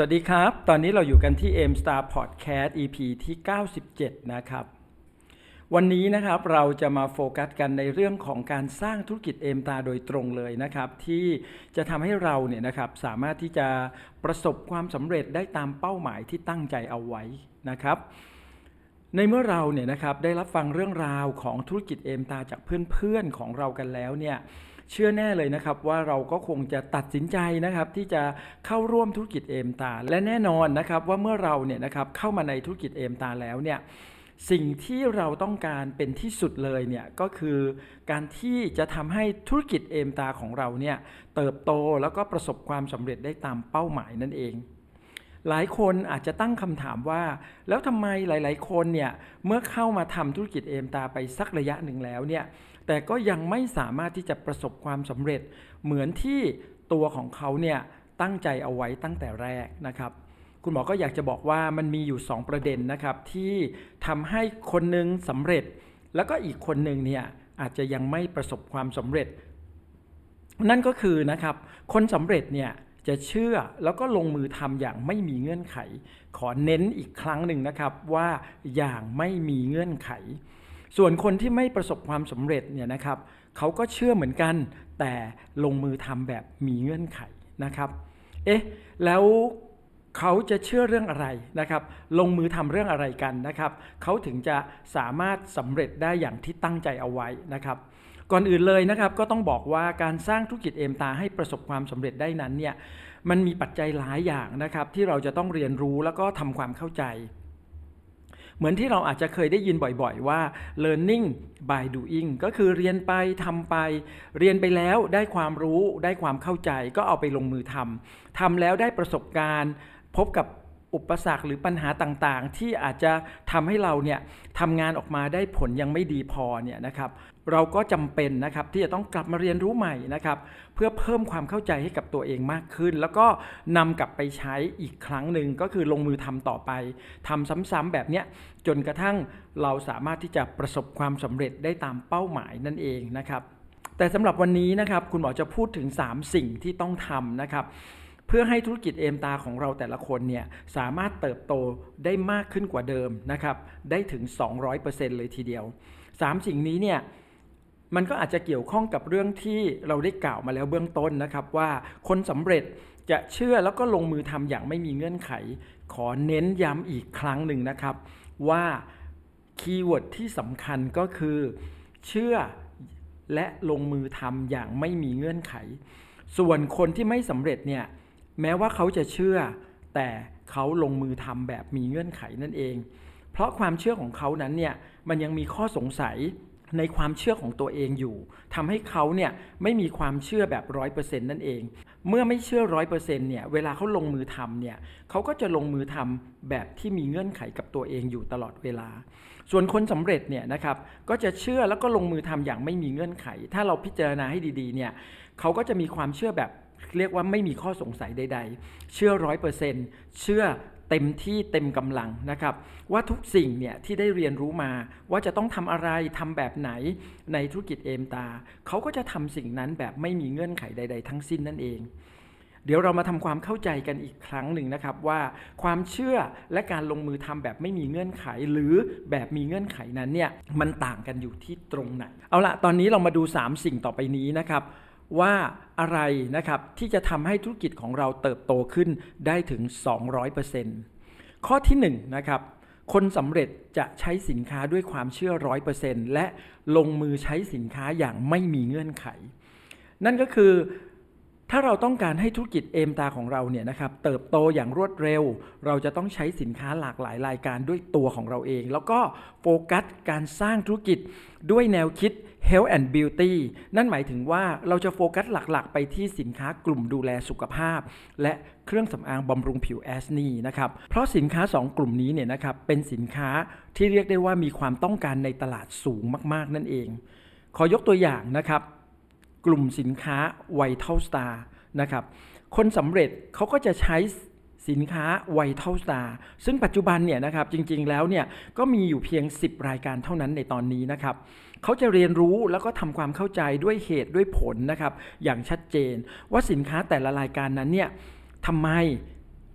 สวัสดีครับ ตอนนี้เราอยู่กันที่ M Star Podcast EP ที่ 97 นะครับ วันนี้นะครับเราจะมาโฟกัสกันในเรื่องของการสร้างธุรกิจเอมตาโดยตรงเลยนะครับ ที่จะทำให้เราเนี่ยนะครับสามารถที่จะประสบความสำเร็จได้ตามเป้าหมายที่ตั้งใจเอาไว้นะครับในเมื่อเราเนี่ยนะครับได้รับฟังเรื่องราวของธุรกิจเอมตาจากเพื่อนๆของเรากันแล้วเนี่ย เชื่อแน่เลยนะครับว่าเราก็คงจะตัดสินใจนะครับที่จะเข้าร่วมธุรกิจเอมตา และแน่นอนนะครับว่าเมื่อเราเนี่ยนะครับเข้ามาในธุรกิจเอมตาแล้วเนี่ยสิ่งที่เราต้องการเป็นที่สุดเลยเนี่ยก็คือการที่จะทำให้ธุรกิจเอมตาของเราเนี่ยเติบโตแล้วก็ประสบความสำเร็จได้ตามเป้าหมายนั่นเอง หลายคนอาจจะตั้งคำถามว่า แล้วทำไมหลาย ๆ คนเนี่ยเมื่อเข้ามาทำธุรกิจเอมตาไปสักระยะหนึ่งแล้วเนี่ย แต่ก็ยังไม่สามารถที่จะประสบความสำเร็จ เหมือนที่ตัวของเขาเนี่ยตั้งใจเอาไว้ตั้งแต่แรกนะครับ คุณหมอก็อยากจะบอกว่ามันมีอยู่ 2 ประเด็นนะครับ ที่ทำให้คนหนึ่งสำเร็จ แล้วก็อีกคนหนึ่งเนี่ยอาจจะยังไม่ประสบความสำเร็จ นั่นก็คือนะครับ คนสำเร็จเนี่ยจะเชื่อแล้วก็ลงมือทำอย่างไม่มีเงื่อนไข ขอเน้นอีกครั้งหนึ่งนะครับว่าอย่างไม่มีเงื่อนไข ส่วนคนที่ไม่ประสบความสำเร็จเนี่ยนะครับเขาก็เชื่อเหมือนกัน แต่ลงมือทำแบบมีเงื่อนไขนะครับเอ๊ะแล้วเขาจะเชื่อเรื่องอะไรนะครับ ลงมือทำเรื่องอะไรกันนะครับ เขาถึงจะสามารถสำเร็จได้อย่างที่ตั้งใจเอาไว้นะครับ ก่อนอื่นเลยนะครับ ก็ต้องบอกว่าการสร้างธุรกิจเอมตาให้ประสบความสำเร็จได้นั้นเนี่ย มันมีปัจจัยหลายอย่างนะครับ ที่เราจะต้องเรียนรู้แล้วก็ทำความเข้าใจ เหมือนที่เราอาจจะเคยได้ยินบ่อยๆว่า learning by doing ก็คือเรียนไปทำไป เรียนไปแล้วได้ความรู้ได้ความเข้าใจก็เอาไปลงมือทำทำแล้วได้ประสบการณ์ พบกับอุปสรรคหรือปัญหาต่างๆ ที่อาจจะทำให้เราเนี่ยทำงานออกมาได้ผลยังไม่ดีพอเนี่ยนะครับ เราก็จำเป็นนะครับที่จะต้องกลับมาเรียนรู้ใหม่นะครับเพื่อเพิ่มความเข้าใจให้กับตัวเองมากขึ้น แล้วก็นำกลับไปใช้อีกครั้งหนึ่งก็คือลงมือทำต่อไปทำซ้ำๆแบบเนี้ยจนกระทั่งเราสามารถที่จะประสบความสำเร็จได้ตามเป้าหมายนั่นเองนะครับแต่สำหรับวันนี้นะครับคุณหมอจะพูดถึง 3 สิ่งที่ต้องทำนะครับเพื่อให้ธุรกิจเอมตาของเราแต่ละคนเนี่ยสามารถเติบโตได้มากขึ้นกว่าเดิมนะครับได้ถึง 200%เลยทีเดียว 3 สิ่งนี้เนี่ย มันก็อาจจะเกี่ยวข้องกับเรื่องที่เราได้กล่าวมาแล้วเบื้องต้นนะครับว่าคนสำเร็จจะเชื่อแล้วก็ลงมือทำอย่างไม่มีเงื่อนไข ขอเน้นย้ำอีกครั้งหนึ่งนะครับ ว่า keyword ที่สำคัญก็คือ เชื่อและลงมือทำอย่างไม่มีเงื่อนไข ส่วนคนที่ไม่สำเร็จเนี่ยแม้ว่าเขาจะเชื่อ แต่เขาลงมือทำแบบมีเงื่อนไขนั่นเอง เพราะความเชื่อของเขานั้นเนี่ยมันยังมีข้อสงสัย ในความเชื่อของตัวเองอยู่ทำให้เขาเนี่ยไม่มีความเชื่อแบบร้อยเปอร์เซ็นต์นั่นเอง เมื่อไม่เชื่อร้อยเปอร์เซ็นต์เนี่ยเวลาเขาลงมือทำเนี่ยเขาก็จะลงมือทำแบบที่มีเงื่อนไขกับตัวเองอยู่ตลอดเวลา ส่วนคนสำเร็จเนี่ยนะครับก็จะเชื่อแล้วก็ลงมือทำอย่างไม่มีเงื่อนไข ถ้าเราพิจารณาให้ดีๆเนี่ยเขาก็จะมีความเชื่อแบบเรียกว่าไม่มีข้อสงสัยใด ๆ เชื่อร้อยเปอร์เซ็นต์เชื่อ เต็มที่เต็มกำลังนะครับ ว่าทุกสิ่งเนี่ยที่ได้เรียนรู้มาว่าจะต้องทำอะไรทำแบบไหนในธุรกิจเอมตาเขาก็จะทำสิ่งนั้นแบบไม่มีเงื่อนไขใด ๆ ทั้งสิ้นนั่นเอง เดี๋ยวเรามาทำความเข้าใจกันอีกครั้งหนึ่งนะครับว่าความเชื่อและการลงมือทำแบบไม่มีเงื่อนไข หรือแบบมีเงื่อนไขนั้นเนี่ยมันต่างกันอยู่ที่ตรงไหนเอาละตอนนี้เรามาดู 3 สิ่งต่อไปนี้นะครับ ว่าอะไรนะครับที่จะทำให้ธุรกิจของเราเติบโตขึ้นได้ถึง 200%ข้อที่1นนะครับคนสำเร็จจะใช้สินค้าด้วยความเชื่อ 100%และลงมือใช้สินค้าอย่างไม่มีเงื่อนไข นั่นก็คือถ้าเราต้องการให้ธุรกิจเอมตาของเราเนี่ยนะครับเติบโตอย่างรวดเร็ว เราจะต้องใช้สินค้าหลากหลายรายการด้วยตัวของเราเอง แล้วก็โฟกัสการสร้างธุรกิจด้วยแนวคิด Health and Beauty นั่นหมายถึงว่าเราจะโฟกัสหลักๆ ไปที่สินค้ากลุ่มดูแลสุขภาพ และเครื่องสำอางบำรุงผิวแอสนีนะครับเพราะสินค้า 2 กลุ่มนี้เนี่ยนะครับเป็นสินค้าที่เรียกได้ว่ามีความต้องการในตลาดสูงมากๆนั่นเอง ขอยกตัวอย่างนะครับ กลุ่มสินค้า Vital Star นะครับคนสำเร็จเขาก็จะใช้สินค้า Vital Star ซึ่งปัจจุบันเนี่ยนะครับจริงๆแล้วเนี่ยก็มีอยู่เพียง 10 รายการเท่านั้นในตอนนี้นะครับ เขาจะเรียนรู้แล้วก็ทำความเข้าใจด้วยเหตุด้วยผลนะครับ อย่างชัดเจน ว่าสินค้าแต่ละรายการนั้นเนี่ยทำไม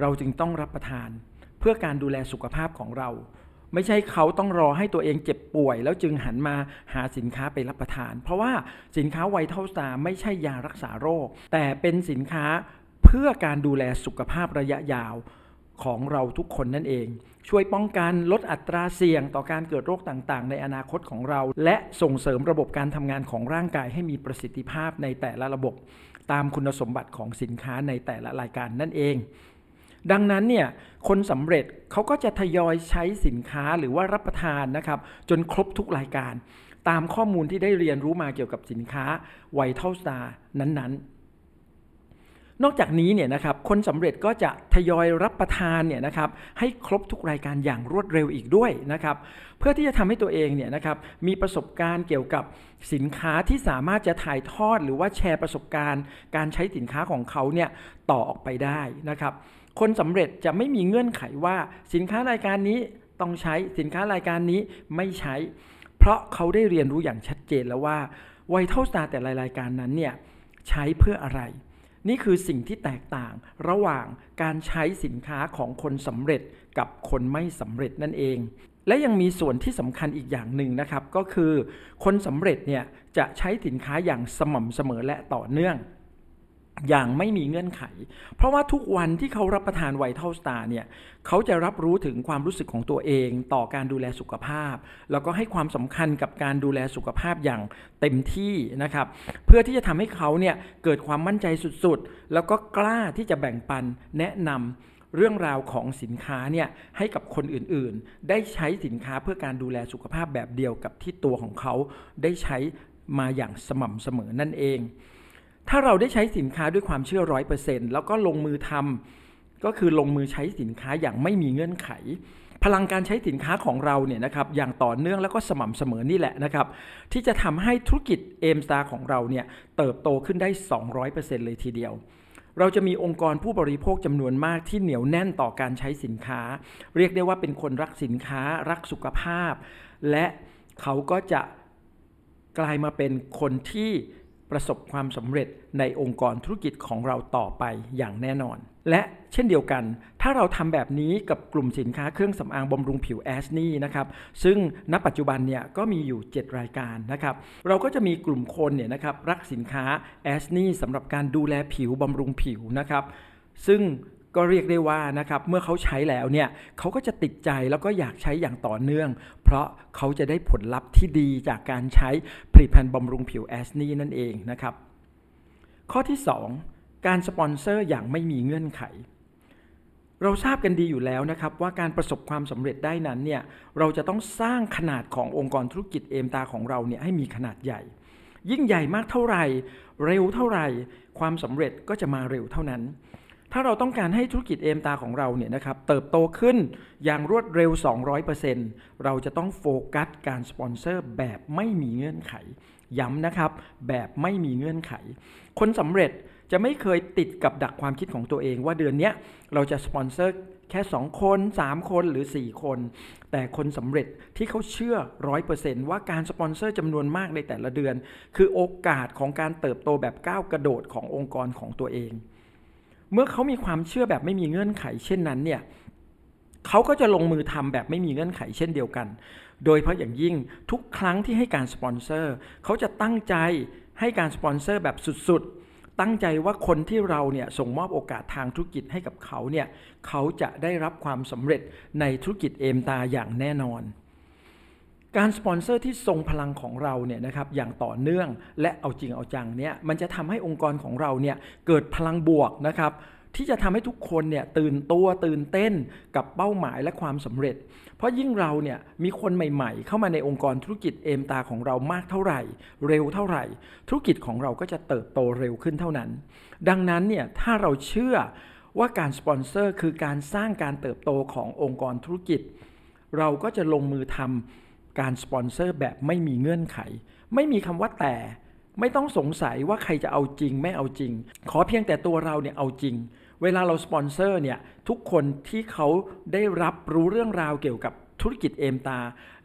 เราจึงต้องรับประทาน เพื่อการดูแลสุขภาพของเรา ไม่ใช่เขาต้องรอให้ตัวเองเจ็บป่วย แล้วจึงหันมาหาสินค้าไปรับประทาน เพราะว่าสินค้า Vital Star ไม่ใช่ยารักษาโรค แต่เป็นสินค้าเพื่อการดูแลสุขภาพระยะยาว ของเราทุกคนนั่นเอง ช่วยป้องกันลดอัตราเสี่ยงต่อการเกิดโรคต่างๆ ในอนาคตของเรา และส่งเสริมระบบการทำงานของร่างกายให้มีประสิทธิภาพในแต่ละระบบ ตามคุณสมบัติของสินค้าในแต่ละรายการนั่นเอง ดังนั้นเนี่ยคนสำเร็จเขาก็จะทยอยใช้สินค้าหรือว่ารับประทานนะครับ จนครบทุกรายการ ตามข้อมูลที่ได้เรียนรู้มาเกี่ยวกับสินค้าไวท์เทลสตาร์นั้นๆ นอกจากนี้เนี่ยนะครับคนสำเร็จก็จะทยอยรับประทานเนี่ยนะครับให้ครบทุกรายการอย่างรวดเร็วอีกด้วยนะครับเพื่อที่จะทำให้ตัวเองเนี่ยนะครับมีประสบการณ์เกี่ยวกับสินค้าที่สามารถจะถ่ายทอด หรือว่าแชร์ประสบการณ์ การใช้สินค้าของเขาเนี่ยต่อออกไปได้นะครับคนสำเร็จจะไม่มีเงื่อนไขว่าสินค้ารายการนี้ต้องใช้สินค้ารายการนี้ไม่ใช้ เพราะเขาได้เรียนรู้อย่างชัดเจนแล้วว่าVital Star แต่ละรายการนั้นเนี่ยใช้เพื่ออะไร นี่คือสิ่งที่แตกต่างระหว่างการใช้สินค้าของคนสำเร็จกับคนไม่สำเร็จนั่นเอง และยังมีส่วนที่สำคัญอีกอย่างหนึ่งนะครับ ก็คือ คนสำเร็จเนี่ยจะใช้สินค้าอย่างสม่ำเสมอและต่อเนื่อง อย่างไม่มีเงื่อนไข เพราะว่าทุกวันที่เขารับประทาน Vital Star เนี่ย เขาจะรับรู้ถึงความรู้สึกของตัวเอง ต่อการดูแลสุขภาพ แล้วก็ให้ความสำคัญกับการดูแลสุขภาพอย่างเต็มที่นะครับ เพื่อที่จะทำให้เขาเนี่ยเกิดความมั่นใจสุดๆ แล้วก็กล้าที่จะแบ่งปันแนะนำเรื่องราวของสินค้าเนี่ยให้กับคนอื่นๆ ได้ใช้สินค้าเพื่อการดูแลสุขภาพแบบเดียวกับที่ตัวของเขาได้ใช้มาอย่างสม่ำเสมอนั่นเอง ถ้าเราได้ใช้สินค้าด้วยความเชื่อร้อยเปอร์เซ็นต์แล้วก็ลงมือทำก็คือลงมือใช้สินค้าอย่างไม่มีเงื่อนไข พลังการใช้สินค้าของเราเนี่ยนะครับอย่างต่อเนื่องแล้วก็สม่ำเสมอนี่แหละนะครับ ที่จะทำให้ธุรกิจเอมสตาร์ของเราเนี่ยเติบโตขึ้นได้ 200%เลยทีเดียวเราจะมีองค์กรผู้บริโภคจำนวนมากที่เหนียวแน่นต่อการใช้สินค้า เรียกได้ว่าเป็นคนรักสินค้า รักสุขภาพ และเขาก็จะกลายมาเป็นคนที่ ประสบความสำเร็จในองค์กรธุรกิจของเราต่อไปอย่างแน่นอน และเช่นเดียวกัน ถ้าเราทำแบบนี้กับกลุ่มสินค้าเครื่องสำอางบำรุงผิวแอสนี่นะครับ ซึ่งณปัจจุบันเนี่ยก็มีอยู่ 7 รายการนะครับ เราก็จะมีกลุ่มคนเนี่ยนะครับรักสินค้าแอสนี่สำหรับการดูแลผิวบำรุงผิวนะครับ ซึ่ง ก็เรียกได้ว่านะครับเมื่อเขาใช้แล้วเนี่ยเขาก็จะติดใจแล้วก็อยากใช้อย่างต่อเนื่อง เพราะเขาจะได้ผลลัพธ์ที่ดีจากการใช้ผลิตภัณฑ์บำรุงผิวแอสนีนั่นเองนะครับ ข้อที่ 2 การสปอนเซอร์อย่างไม่มีเงื่อนไข เราทราบกันดีอยู่แล้วนะครับว่าการประสบความสำเร็จได้นั้นเนี่ยเราจะต้องสร้างขนาดขององค์กรธุรกิจ Aimstar ของเราเนี่ยให้มีขนาดใหญ่ ยิ่งใหญ่มากเท่าไหร่ เร็วเท่าไหร่ ความสำเร็จก็จะมาเร็วเท่านั้น ถ้าเราต้องการให้ธุรกิจ Aimstar ของเราเนี่ยนะครับเติบโตขึ้นอย่างรวดเร็ว 200%เราจะต้องโฟกัสการสปอนเซอร์แบบไม่มีเงื่อนไข ย้ำนะครับ แบบไม่มีเงื่อนไข คนสำเร็จจะไม่เคยติดกับดักความคิดของตัวเอง ว่าเดือนนี้เราจะสปอนเซอร์แค่ 2 คน 3 คนหรือ 4 คน แต่คนสำเร็จที่เขาเชื่อ 100%ว่าการสปอนเซอร์จำนวนมากในแต่ละเดือน คือโอกาสของการเติบโตแบบก้าวกระโดดขององค์กรของตัวเอง เมื่อเขามีความเชื่อแบบไม่มีเงื่อนไข เช่นนั้นเนี่ยเขาก็จะลงมือทำแบบไม่มีเงื่อนไขเช่นเดียวกัน โดยเฉพาะอย่างยิ่งทุกครั้งที่ให้การสปอนเซอร์เขาจะตั้งใจให้การสปอนเซอร์แบบสุดๆ ตั้งใจว่าคนที่เราเนี่ยส่งมอบโอกาสทางธุรกิจให้กับเขาเนี่ยเขาจะได้รับความสำเร็จในธุรกิจ Aimstar อย่างแน่นอน การสปอนเซอร์ที่ทรงพลังของเราเนี่ยนะครับอย่างต่อเนื่องและเอาจริงเอาจังเนี่ยมันจะทำให้องค์กรของเราเนี่ยเกิดพลังบวกนะครับที่จะทำให้ทุกคนเนี่ยตื่นตัวตื่นเต้นกับเป้าหมายและความสำเร็จ เพราะยิ่งเราเนี่ยมีคนใหม่ๆ เข้ามาในองค์กรธุรกิจเอมตาของเรามากเท่าไหร่ เร็วเท่าไหร่ ธุรกิจของเราก็จะเติบโตเร็วขึ้นเท่านั้น ดังนั้นเนี่ยถ้าเราเชื่อว่าการสปอนเซอร์คือการสร้างการเติบโตขององค์กรธุรกิจ เราก็จะลงมือทำ การสปอนเซอร์แบบไม่มีเงื่อนไข ไม่มีคำว่าแต่ไม่ต้องสงสัยว่าใครจะเอาจริงไม่เอาจริง ขอเพียงแต่ตัวเราเนี่ยเอาจริง เวลาเราสปอนเซอร์เนี่ยทุกคนที่เขาได้รับรู้เรื่องราวเกี่ยวกับธุรกิจเอมตา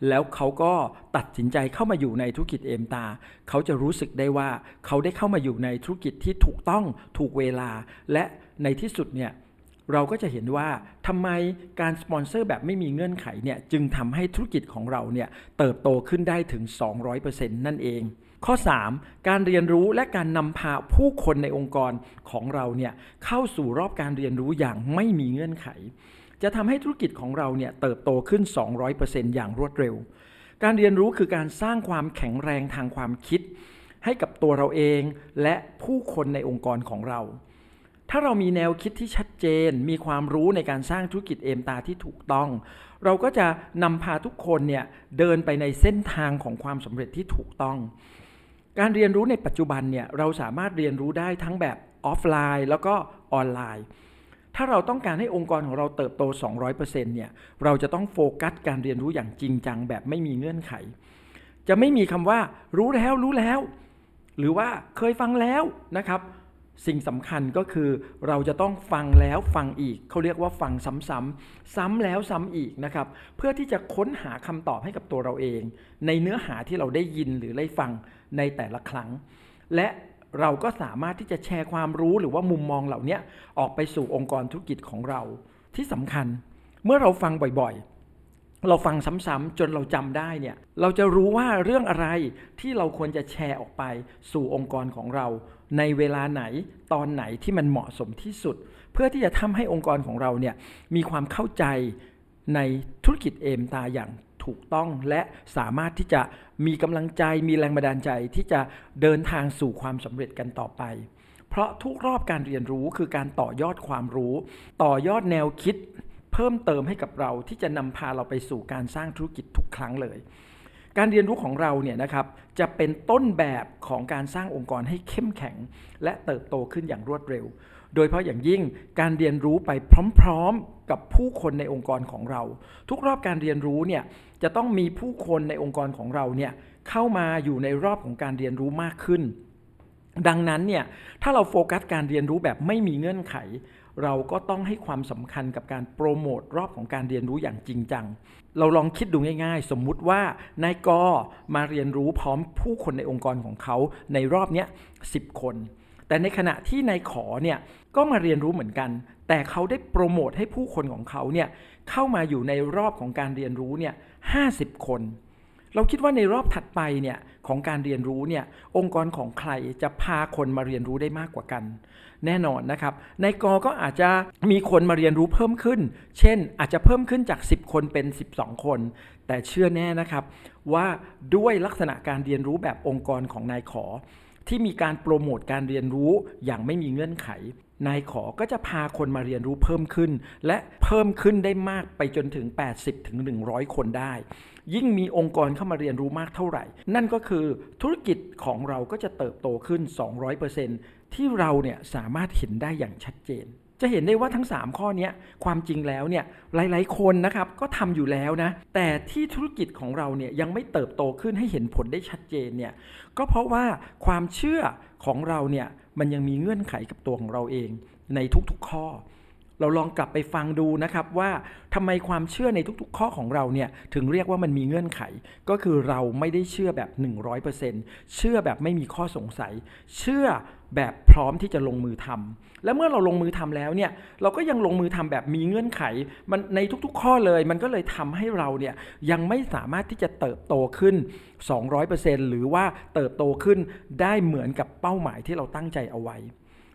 แล้วเขาก็ตัดสินใจเข้ามาอยู่ในธุรกิจเอมตา เขาจะรู้สึกได้ว่าเขาได้เข้ามาอยู่ในธุรกิจที่ถูกต้องถูกเวลา และในที่สุดเนี่ย เราก็จะเห็นว่าทำไมการสปอนเซอร์แบบไม่มีเงื่อนไขเนี่ยจึงทำให้ธุรกิจของเราเนี่ยเติบโตขึ้นได้ถึง 200%นั่นเอง ข้อ 3. การเรียนรู้และการนำพาผู้คนในองค์กรของเราเนี่ยเข้าสู่รอบการเรียนรู้อย่างไม่มีเงื่อนไข จะทำให้ธุรกิจของเราเนี่ยเติบโตขึ้น 200%อย่างรวดเร็ว การเรียนรู้คือการสร้างความแข็งแรงทางความคิด ให้กับตัวเราเองและผู้คนในองค์กรของเรา ถ้าเรามีแนวคิดที่ชัดเจน มีความรู้ในการสร้างธุรกิจเอมตาที่ถูกต้อง เราก็จะนำพาทุกคนเนี่ยเดินไปในเส้นทางของความสำเร็จที่ถูกต้อง การเรียนรู้ในปัจจุบันเนี่ยเราสามารถเรียนรู้ได้ทั้งแบบออฟไลน์ แล้วก็ออนไลน์ ถ้าเราต้องการให้องค์กรของเราเติบโต 200%เนี่ยเราจะต้องโฟกัสการเรียนรู้อย่างจริงจังแบบไม่มีเงื่อนไข จะไม่มีคำว่ารู้แล้วรู้แล้ว หรือว่าเคยฟังแล้วนะครับ สิ่งสำคัญก็คือเราจะต้องฟังแล้วฟังอีก เขาเรียกว่าฟังซ้ำๆซ้ำแล้วซ้ำอีกนะครับ เพื่อที่จะค้นหาคำตอบให้กับตัวเราเอง ในเนื้อหาที่เราได้ยินหรือได้ฟังในแต่ละครั้ง และเราก็สามารถที่จะแชร์ความรู้หรือว่ามุมมองเหล่านี้ออกไปสู่องค์กรธุรกิจของเรา ที่สำคัญ เมื่อเราฟังบ่อยๆ เราฟังซ้ำๆจนเราจำได้เนี่ยเราจะรู้ว่าเรื่องอะไรที่เราควรจะแชร์ออกไปสู่องค์กรของเรา ในเวลาไหนตอนไหนที่มันเหมาะสมที่สุด เพื่อที่จะทำให้องค์กรของเราเนี่ยมีความเข้าใจในธุรกิจเอมตาอย่างถูกต้องและสามารถที่จะมีกำลังใจมีแรงบันดาลใจที่จะเดินทางสู่ความสำเร็จกันต่อไป เพราะทุกรอบการเรียนรู้คือการต่อยอดความรู้ ต่อยอดแนวคิด เพิ่มเติมให้กับเราที่จะนำพาเราไปสู่การสร้างธุรกิจทุกครั้งเลย การเรียนรู้ของเราเนี่ยนะครับจะเป็นต้นแบบของการสร้างองค์กรให้เข้มแข็ง และเติบโตขึ้นอย่างรวดเร็ว โดยเพราะอย่างยิ่งการเรียนรู้ไปพร้อมๆ กับผู้คนในองค์กรของเรา ทุกรอบการเรียนรู้เนี่ยจะต้องมีผู้คนในองค์กรของเราเนี่ยเข้ามาอยู่ในรอบของการเรียนรู้มากขึ้นดังนั้นเนี่ยถ้าเราโฟกัสการเรียนรู้แบบไม่มีเงื่อนไข เราก็ต้องให้ความสำคัญกับการโปรโมทรอบของการเรียนรู้อย่างจริงจัง เราลองคิดดูง่ายๆ สมมุติว่านายกมาเรียนรู้พร้อมผู้คนในองค์กรของเขาในรอบเนี้ยสิคน แต่ในขณะที่นายขอเนี่ยก็มาเรียนรู้เหมือนกัน แต่เขาได้โปรโมทให้ผู้คนของเขาเนี่ยเข้ามาอยู่ในรอบของการเรียนรู้เนี่ยห้คน เราคิดว่าในรอบถัดไปเนี่ยของการเรียนรู้เนี่ยองค์กรของใครจะพาคนมาเรียนรู้ได้มากกว่ากัน แน่นอนนะครับ ในกอก็อาจจะมีคนมาเรียนรู้เพิ่มขึ้น เช่น อาจจะเพิ่มขึ้นจาก 10 คนเป็น 12 คน แต่เชื่อแน่นะครับ ว่าด้วยลักษณะการเรียนรู้แบบองค์กรของนายขอ ที่มีการโปรโมทการเรียนรู้อย่างไม่มีเงื่อนไข นายขอก็จะพาคนมาเรียนรู้เพิ่มขึ้น และเพิ่มขึ้นได้มากไปจนถึง 80ถึง100 คนได้ ยิ่งมีองค์กรเข้ามาเรียนรู้มากเท่าไหร่ นั่นก็คือธุรกิจของเราก็จะเติบโตขึ้น 200%ที่เราเนี่ยสามารถเห็นได้อย่างชัดเจน จะเห็นได้ว่าทั้ง 3 ข้อนี้ความจริงแล้วเนี่ยหลายๆ คนนะครับก็ทำอยู่แล้วนะ แต่ที่ธุรกิจของเราเนี่ยยังไม่เติบโตขึ้นให้เห็นผลได้ชัดเจนเนี่ยก็เพราะว่าความเชื่อของเราเนี่ย มันยังมีเงื่อนไขกับตัวของเราเองในทุกๆข้อ เราลองกลับไปฟังดูนะครับว่าทำไมความเชื่อในทุกๆ ข้อของเราเนี่ยถึงเรียกว่ามันมีเงื่อนไข ก็คือเราไม่ได้เชื่อแบบ 100%เชื่อแบบไม่มีข้อสงสัย เชื่อ แบบพร้อมที่จะลงมือทำและเมื่อเราลงมือทำแล้วเนี่ยเราก็ยังลงมือทำแบบมีเงื่อนไข มันในทุกๆข้อเลย มันก็เลยทำให้เราเนี่ยยังไม่สามารถที่จะเติบโตขึ้น 200%หรือว่าเติบโตขึ้นได้เหมือนกับเป้าหมายที่เราตั้งใจเอาไว้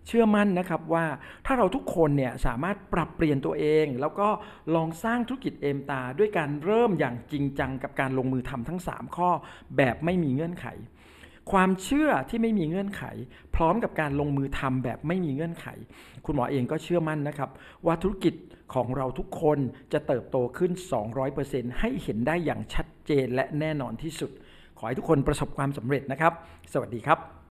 เชื่อมั่นนะครับว่าถ้าเราทุกคนเนี่ยสามารถปรับเปลี่ยนตัวเอง แล้วก็ลองสร้างธุรกิจเอมตา ด้วยการเริ่มอย่างจริงจังกับการลงมือทำทั้ง 3 ข้อแบบไม่มีเงื่อนไข ความเชื่อที่ไม่มีเงื่อนไข พร้อมกับการลงมือทำแบบไม่มีเงื่อนไข คุณหมอเองก็เชื่อมั่นนะครับ ว่าธุรกิจของเราทุกคนจะเติบโตขึ้น 200%ให้เห็นได้อย่างชัดเจนและแน่นอนที่สุด ขอให้ทุกคนประสบความสำเร็จนะครับ สวัสดีครับ